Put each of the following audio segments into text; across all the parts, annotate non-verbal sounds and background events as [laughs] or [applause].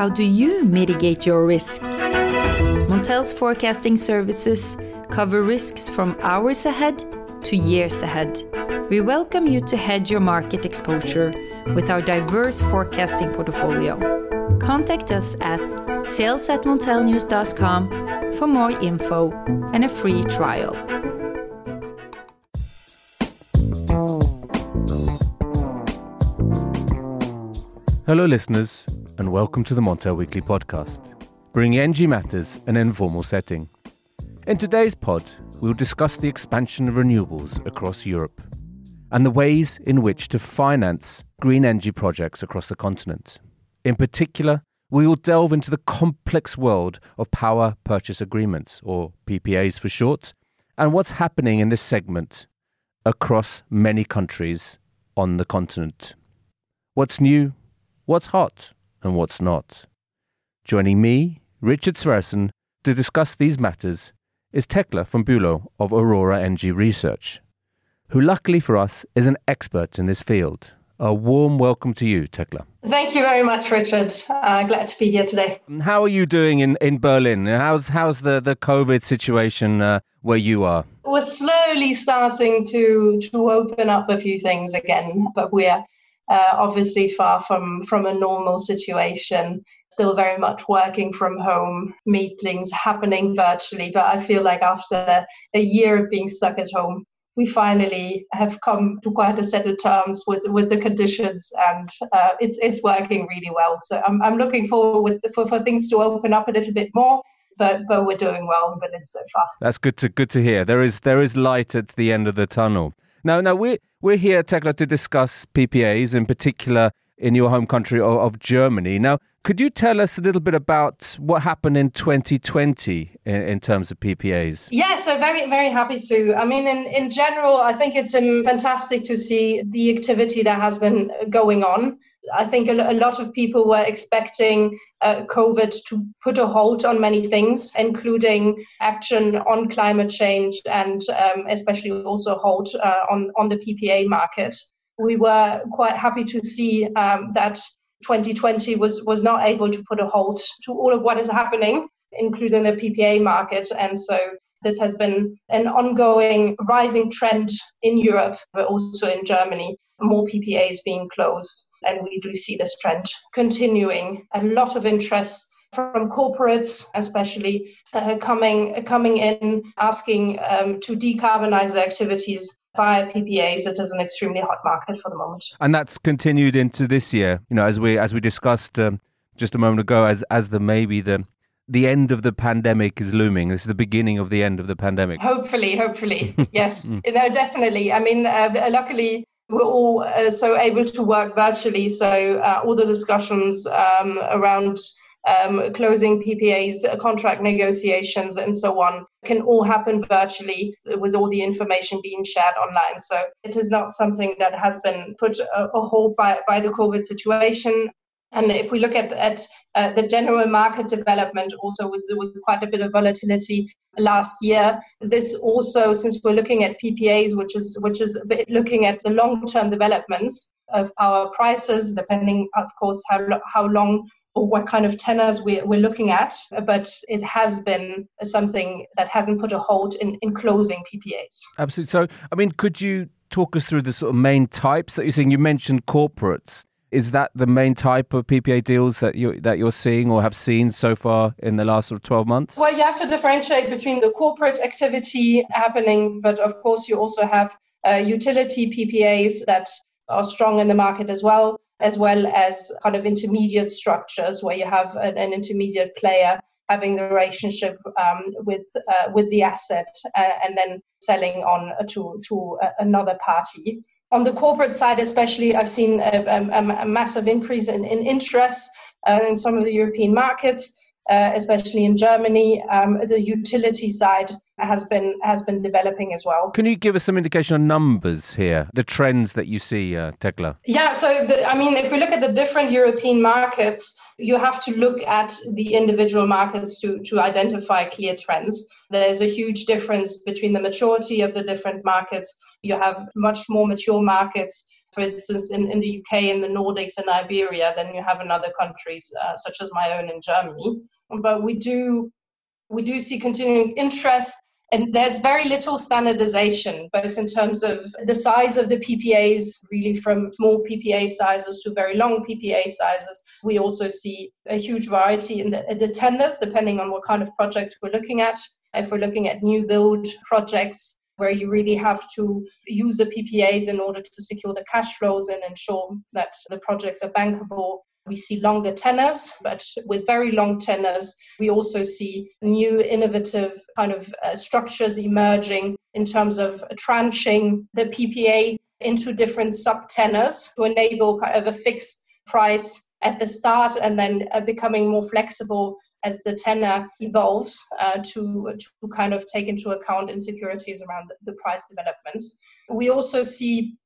How do you mitigate your risk? Montel's forecasting services cover risks from hours ahead to years ahead. We welcome you to hedge your market exposure with our diverse forecasting portfolio. Contact us at sales at montelnews.com for more info and a free trial. Hello, listeners, and welcome to the Montel Weekly Podcast, bringing NG Matters an informal setting. In today's pod, we'll discuss the expansion of renewables across Europe and the ways in which to finance green energy projects across the continent. In particular, we will delve into the complex world of power purchase agreements, or PPAs for short, and what's happening in this segment across many countries on the continent. What's new what's hot and what's not. Joining me, Richard Sverrisson, to discuss these matters is Tekla von Bülow of Aurora Energy Research, who luckily for us is an expert in this field. A warm welcome to you, Tekla. Thank you very much, Richard. Uh, glad to be here today. How are you doing in, in Berlin? How's how's the, the COVID situation uh, where you are? We're slowly starting to to open up a few things again, but we're uh, obviously far from from a normal situation still very much working from home meetings happening virtually but i feel like after a year of being stuck at home we finally have come to quite a set of terms with with the conditions and uh, it, it's working really well so i'm, I'm looking forward for, for things to open up a little bit more but but we're doing well in Berlin so far. That's good to good to hear. There is there is light at the end of the tunnel. Now, now we're we're here, Tekla, to discuss PPAs, in particular in your home country of, of, Germany. Now, could you tell us a little bit about what happened in 2020 in, in, terms of PPAs? Yeah, so very, very happy to. I mean, in, in general, I think it's um, fantastic to see the activity that has been going on. I think a, a lot of people were expecting uh, COVID to put a halt on many things, including action on climate change and um, especially also halt uh, on, on the PPA market. We were quite happy to see um, that 2020 was, was not able to put a halt to all of what is happening, including the PPA market. And so this has been an ongoing rising trend in Europe, but also in Germany, more PPAs being closed and we do see this trend continuing. A lot of interest from corporates, especially uh, coming coming in asking um, to decarbonize their activities via PPAs. It is an extremely hot market for the moment, and that's continued into this year. You know, as we as we discussed um, just a moment ago, as as the maybe the the end of the pandemic is looming. This is the beginning of the end of the pandemic. Hopefully, hopefully, [laughs] yes, no, definitely. I mean, uh, luckily, we're all uh, so able to work virtually. So uh, all the discussions um, around um, closing PPAs, uh, contract negotiations, and so on can all happen virtually with all the information being shared online. So it is not something that has been put a, a hold by, by the COVID situation. And if we look at, at uh, the general market development, also with, with quite a bit of volatility last year, this also, since we're looking at PPAs, which is which is looking at the long-term developments of our prices, depending, of course, how how long what kind of tenors we're, we're looking at, but it has been something that hasn't put a hold in, in closing PPAs. Absolutely. So, I mean, could you talk us through the sort of main types that you're seeing? You mentioned corporates. Is that the main type of PPA deals that you that you're seeing or have seen so far in the last sort of 12 months? Well, you have to differentiate between the corporate activity happening, but of course you also have uh, utility PPAs that are strong in the market as well, as well as kind of intermediate structures where you have an, an intermediate player having the relationship um, with uh, with the asset uh, and then selling on to to another party on the corporate side, especially, I've seen a, a, a massive increase in, in interest uh, in some of the European markets, uh, especially in Germany. Um, the utility side has been has been developing as well. Can you give us some indication on numbers here, the trends that you see, uh, Tekla? Yeah, so the, I mean, if we look at the different European markets, you have to look at the individual markets to to identify clear trends. There's a huge difference between the maturity of the different markets. You have much more mature markets for instance, in, in the UK, in the Nordics, and Iberia, than you have in other countries, uh, such as my own in Germany. But we do we do see continuing interest and there's very little standardization, both in terms of the size of the PPAs, really from small PPA sizes to very long PPA sizes. We also see a huge variety in the, the tenors, depending on what kind of projects we're looking at. If we're looking at new build projects, where you really have to use the PPAs in order to secure the cash flows and ensure that the projects are bankable we see longer tenors, but with very long tenors, we also see new innovative kind of uh, structures emerging in terms of tranching the PPA into different sub tenors to enable kind of a fixed price at the start and then uh, becoming more flexible as the tenor evolves uh, to, to kind of take into account insecurities around the, the price developments. We also see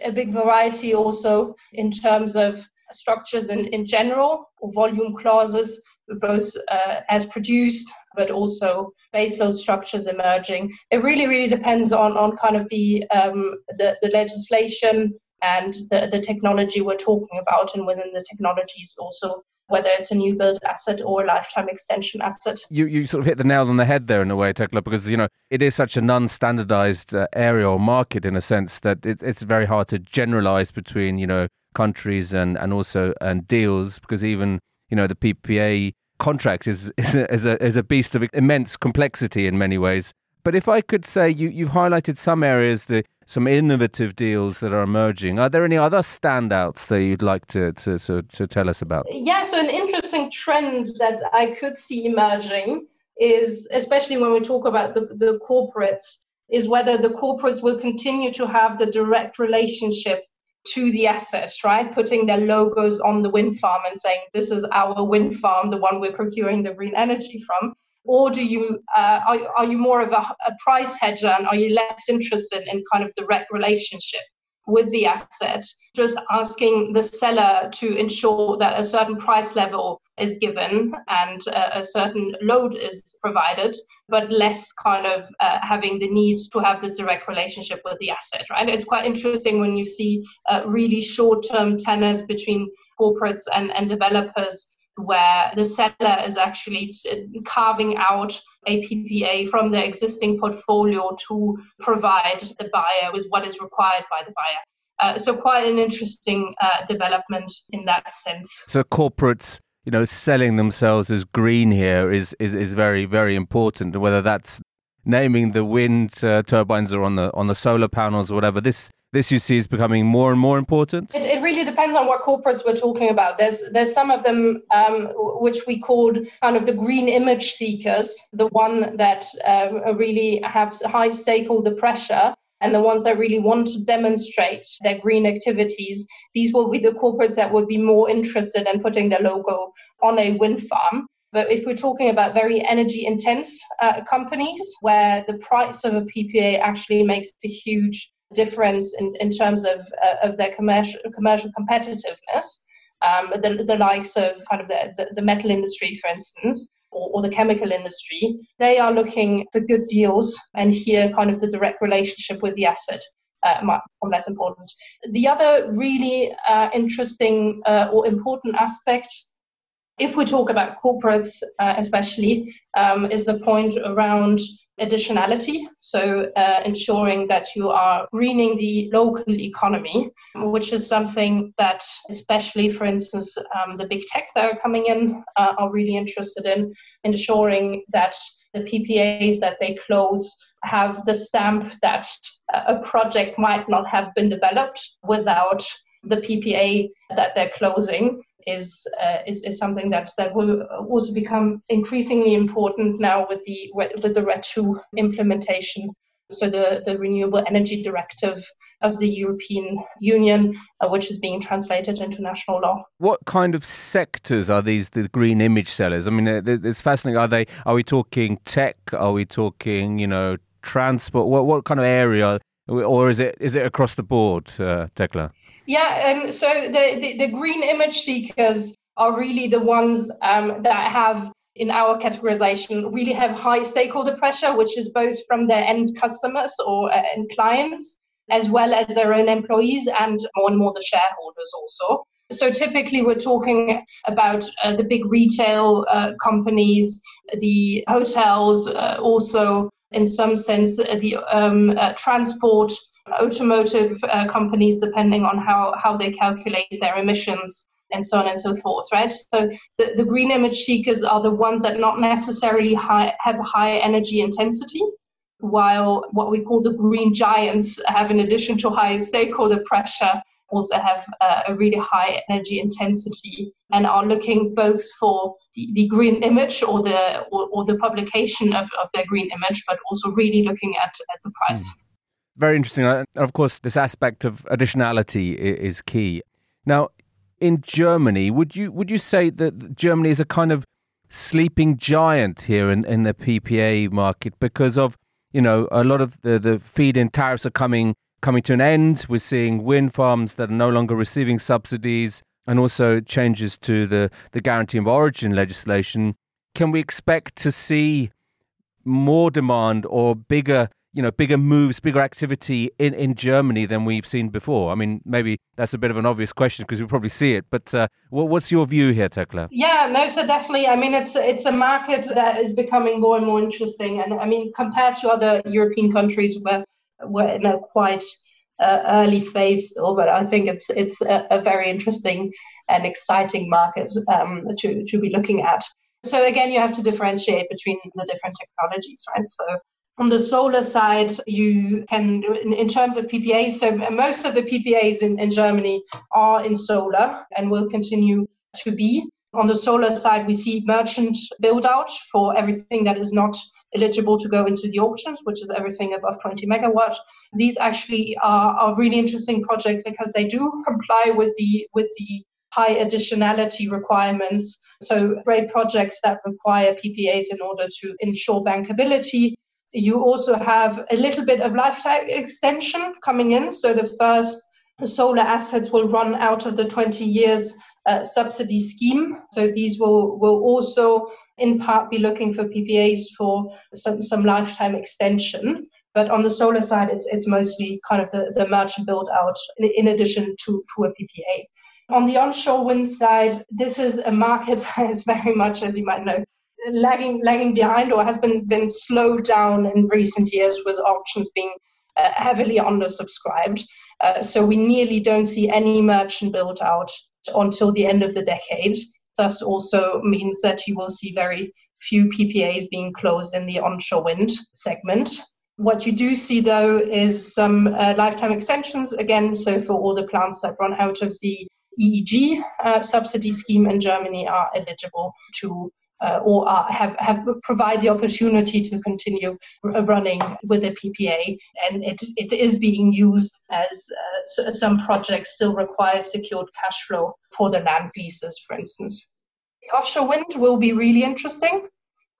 a big variety also in terms of structures in, in general, or volume clauses, both uh, as produced, but also baseload structures emerging. It really, really depends on, on kind of the, um, the, the legislation and the, the technology we're talking about, and within the technologies also whether it's a new build asset or a lifetime extension asset. You you sort of hit the nail on the head there in a way, Tekla, because you know it is such a non-standardized uh, area or market in a sense that it, it's very hard to generalize between you know countries and, and also and deals because even you know the PPA contract is [laughs] is a, is a, is a beast of immense complexity in many ways. But if I could say you you've highlighted some areas the some innovative deals that are emerging. Are there any other standouts that you'd like to to, to, to tell us about? Yeah, so an interesting trend that I could see emerging is, especially when we talk about the, the corporates, is whether the corporates will continue to have the direct relationship to the asset, right? Putting their logos on the wind farm and saying, this is our wind farm, the one we're procuring the green energy from. Or do you uh, are, are you more of a, a price hedger and are you less interested in kind of direct relationship? with the asset, just asking the seller to ensure that a certain price level is given and a, a certain load is provided, but less kind of uh, having the need to have this direct relationship with the asset, right? It's quite interesting when you see uh, really short term tenors between corporates and, and developers where the seller is actually carving out a PPA from the existing portfolio to provide the buyer with what is required by the buyer. Uh, so quite an interesting uh, development in that sense. So corporates, you know, selling themselves as green here is is, is very very important. Whether that's naming the wind uh, turbines or on the on the solar panels or whatever, this this you see is becoming more and more important? It, it really depends on what corporates we're talking about. There's there's some of them um, which we called kind of the green image seekers, the one that um, really have high stakeholder pressure. And the ones that really want to demonstrate their green activities, these will be the corporates that would be more interested in putting their logo on a wind farm. But if we're talking about very energy intense uh, companies where the price of a PPA actually makes a huge difference in, in terms of, uh, of their commercial, commercial competitiveness. Um, the, the likes of kind of the, the, the metal industry, for instance, or, or, the chemical industry, they are looking for good deals and here kind of the direct relationship with the asset. Uh, might less important. The other really uh, interesting uh, or important aspect, if we talk about corporates uh, especially, um, is the point around additionality, so uh, ensuring that you are greening the local economy, which is something that, especially for instance, um, the big tech that are coming in uh, are really interested in, ensuring that the PPAs that they close have the stamp that a project might not have been developed without the PPA that they're closing is, uh, is is something that that will also become increasingly important now with the with the RED II implementation. So the the Renewable Energy Directive of the European Union, uh, which is being translated into national law. What kind of sectors are these the green image sellers? I mean, uh, it's fascinating. Are they? Are we talking tech? Are we talking you know transport? What what kind of area? Or is it is it across the board, uh, Tekla? Yeah, um, so the, the, the, green image seekers are really the ones um, that have, in our categorization, really have high stakeholder pressure, which is both from their end customers or uh, end clients, as well as their own employees and more and more the shareholders also. So typically, we're talking about uh, the big retail uh, companies, the hotels, uh, also in some sense uh, the um, uh, transport, automotive uh, companies, depending on how how they calculate their emissions and so on and so forth, right? So the, the green image seekers are the ones that not necessarily high, have high energy intensity, while what we call the green giants have, in addition to high stakeholder pressure, also have uh, a really high energy intensity and are looking both for the, the green image or the or, or, the publication of, of their green image, but also really looking at, at the price. Mm. Very interesting. And of course, this aspect of additionality is key. Now, in Germany, would you would you say that Germany is a kind of sleeping giant here in, in the PPA market because of you know a lot of the, the feed in tariffs are coming coming to an end. We're seeing wind farms that are no longer receiving subsidies and also changes to the, the guarantee of origin legislation. Can we expect to see more demand or bigger you know bigger moves, bigger activity in, in Germany than we've seen before? I mean, maybe that's a bit of an obvious question because we probably see it, but uh, what, what's your view here, Tekla? Yeah, no, so definitely. I mean, it's it's a market that is becoming more and more interesting, and I mean, compared to other European countries where we're in a quite uh, early phase still, but I think it's it's a, a very interesting and exciting market um, to to be looking at. So again, you have to differentiate between the different technologies, right? So on the solar side, you can, in, terms of PPAs, so most of the PPAs in, in Germany are in solar and will continue to be. On the solar side, we see merchant build out for everything that is not eligible to go into the auctions, which is everything above 20 megawatt. These actually are, are really interesting projects because they do comply with the with the high additionality requirements. So great projects that require PPAs in order to ensure bankability. You also have a little bit of lifetime extension coming in. So the first solar assets will run out of the 20 years uh, subsidy scheme. So these will, will also in part be looking for PPAs for some, some lifetime extension. But on the solar side, it's, it's mostly kind of the, the merchant build out in, in addition to, to a PPA. On the onshore wind side, this is a market [laughs] that is very much, as you might know, lagging lagging behind or has been been slowed down in recent years with auctions being uh, heavily undersubscribed. Uh, so we nearly don't see any merchant build out until the end of the decade. Thus, also means that you will see very few PPAs being closed in the onshore wind segment. What you do see, though, is some uh, lifetime extensions again. So, for all the plants that run out of the EEG uh, subsidy scheme in Germany are eligible to uh, or are, have, have provide the opportunity to continue running with a PPA. And it, it is being used as uh, some projects still require secured cash flow for the land leases, for instance. Offshore wind will be really interesting.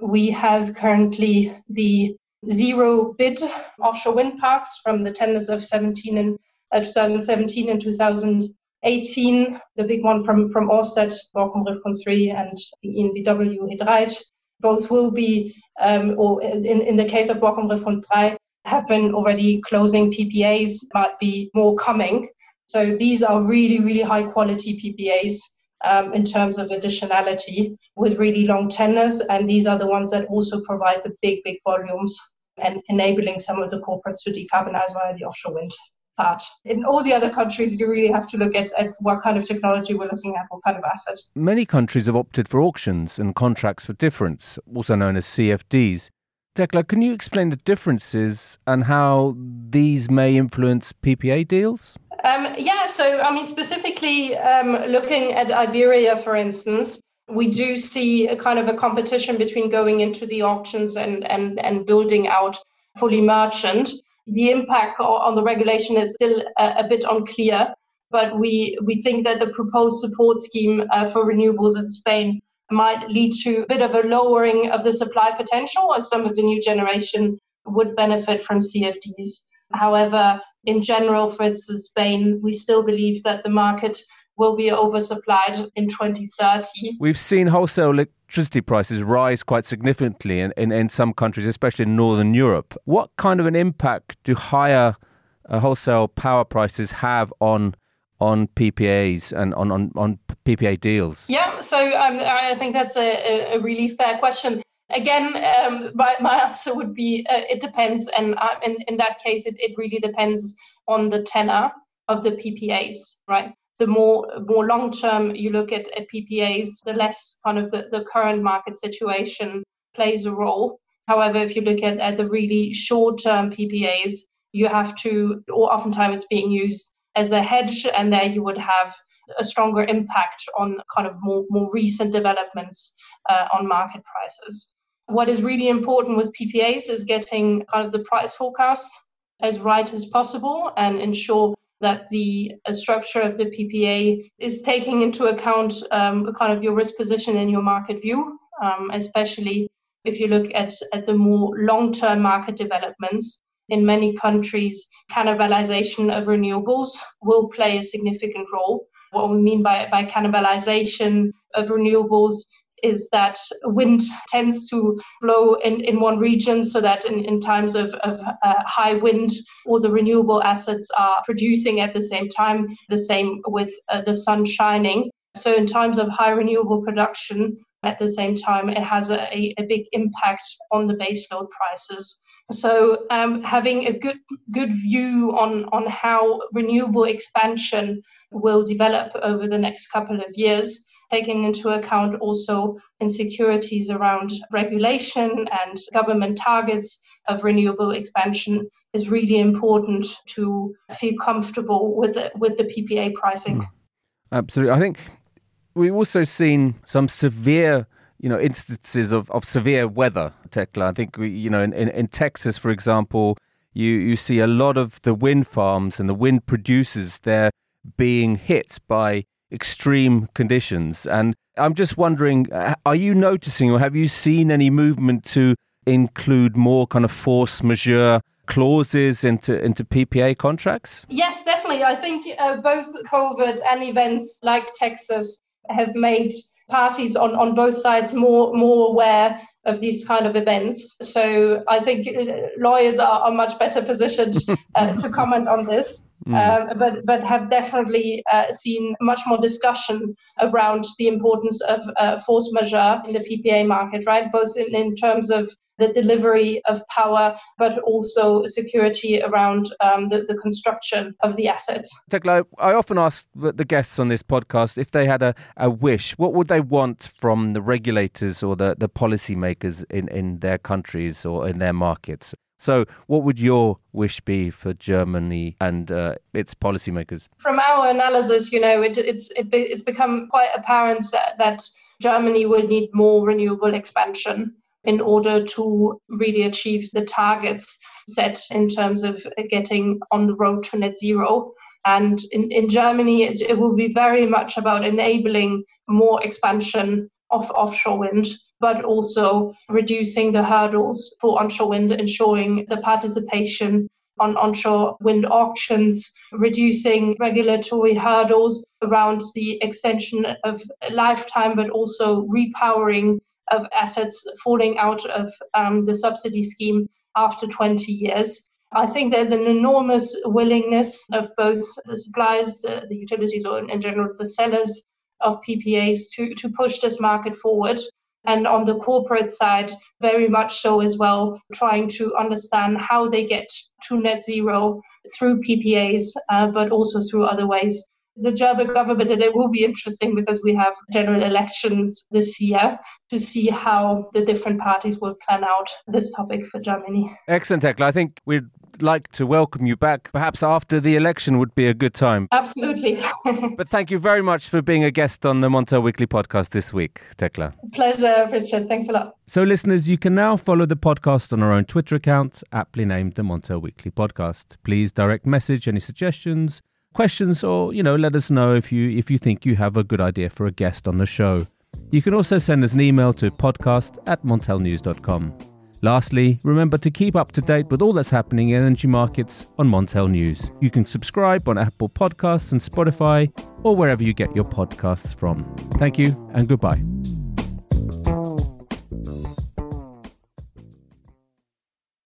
We have currently the zero bid offshore wind parks from the tenders of 17 and uh, 2017 and 2000 18, the big one from, from Ørsted, Borkum Riffgrund 3, and the EnBW He both will be, um, or in, in the case of Borkum Riffgrund 3, have been already closing PPAs, might be more coming. So these are really, really high quality PPAs um, in terms of additionality with really long tenors. And these are the ones that also provide the big, big volumes and enabling some of the corporates to decarbonize via the offshore wind part. In all the other countries, you really have to look at, at what kind of technology we're looking at, what kind of asset. Many countries have opted for auctions and contracts for difference, also known as CFDs. Tekla, can you explain the differences and how these may influence PPA deals? Um, yeah, so I mean, specifically um, looking at Iberia, for instance, we do see a kind of a competition between going into the auctions and, and, and building out fully merchant. The impact on the regulation is still a, a bit unclear, but we, we think that the proposed support scheme uh, for renewables in Spain might lead to a bit of a lowering of the supply potential as some of the new generation would benefit from CFDs. However, in general, for instance, Spain, we still believe that the market will be oversupplied in 2030. We've seen wholesale electricity prices rise quite significantly in, in, in some countries, especially in Northern Europe. What kind of an impact do higher uh, wholesale power prices have on on PPAs and on, on, on PPA deals? Yeah, so um, I think that's a, a really fair question. Again, um, my, my answer would be uh, it depends. And uh, in, in that case, it, it really depends on the tenor of the PPAs, right? The more more long term you look at, at PPAs, the less kind of the, the current market situation plays a role. However, if you look at, at the really short term PPAs, you have to, or oftentimes it's being used as a hedge, and there you would have a stronger impact on kind of more, more recent developments uh, on market prices. What is really important with PPAs is getting kind of the price forecasts as right as possible and ensure that the uh, structure of the PPA is taking into account um, kind of your risk position in your market view, um, especially if you look at, at the more long term market developments in many countries, cannibalization of renewables will play a significant role. What we mean by, by cannibalization of renewables is that wind tends to blow in, in one region so that in, in times of, of uh, high wind, all the renewable assets are producing at the same time, the same with uh, the sun shining. So, in times of high renewable production, at the same time, it has a, a big impact on the baseload prices. So um, having a good good view on on how renewable expansion will develop over the next couple of years, taking into account also insecurities around regulation and government targets of renewable expansion, is really important to feel comfortable with the, with the PPA pricing. Mm. Absolutely, I think we've also seen some severe you know instances of, of severe weather, Tekla. I think we, you know in, in, in Texas, for example, you you see a lot of the wind farms and the wind producers they're being hit by extreme conditions. And I'm just wondering, uh, are you noticing or have you seen any movement to include more kind of force majeure clauses into into PPA contracts? Yes, definitely. I think uh, both COVID and events like Texas have made parties on, on both sides more more aware of these kind of events. So I think uh, lawyers are, are much better positioned [laughs] uh, to comment on this, mm. um, but but have definitely uh, seen much more discussion around the importance of uh, force majeure in the PPA market, right? Both in, in terms of the delivery of power, but also security around um, the, the construction of the asset. Tekla, I often ask the guests on this podcast if they had a, a wish, what would they want from the regulators or the, the policymakers in, in their countries or in their markets? So, what would your wish be for Germany and uh, its policymakers? From our analysis, you know, it, it's it, it's become quite apparent that, that Germany will need more renewable expansion in order to really achieve the targets set in terms of getting on the road to net zero. And in, in Germany, it, it will be very much about enabling more expansion of offshore wind, but also reducing the hurdles for onshore wind, ensuring the participation on onshore wind auctions, reducing regulatory hurdles around the extension of lifetime, but also repowering of assets falling out of um, the subsidy scheme after 20 years. I think there's an enormous willingness of both the suppliers, the, the utilities, or in, in general the sellers of PPAs to, to push this market forward. And on the corporate side, very much so as well, trying to understand how they get to net zero through PPAs, uh, but also through other ways the German government, and it will be interesting because we have general elections this year to see how the different parties will plan out this topic for Germany. Excellent, Tekla. I think we'd like to welcome you back. Perhaps after the election would be a good time. Absolutely. [laughs] but thank you very much for being a guest on the Montel Weekly podcast this week, Tekla. Pleasure, Richard. Thanks a lot. So, listeners, you can now follow the podcast on our own Twitter account, aptly named the Montel Weekly Podcast. Please direct message any suggestions questions or you know let us know if you if you think you have a good idea for a guest on the show. You can also send us an email to podcast at montelnews.com lastly remember to keep up to date with all that's happening in energy markets on montel news. You can subscribe on apple podcasts and spotify or wherever you get your podcasts from. Thank you and goodbye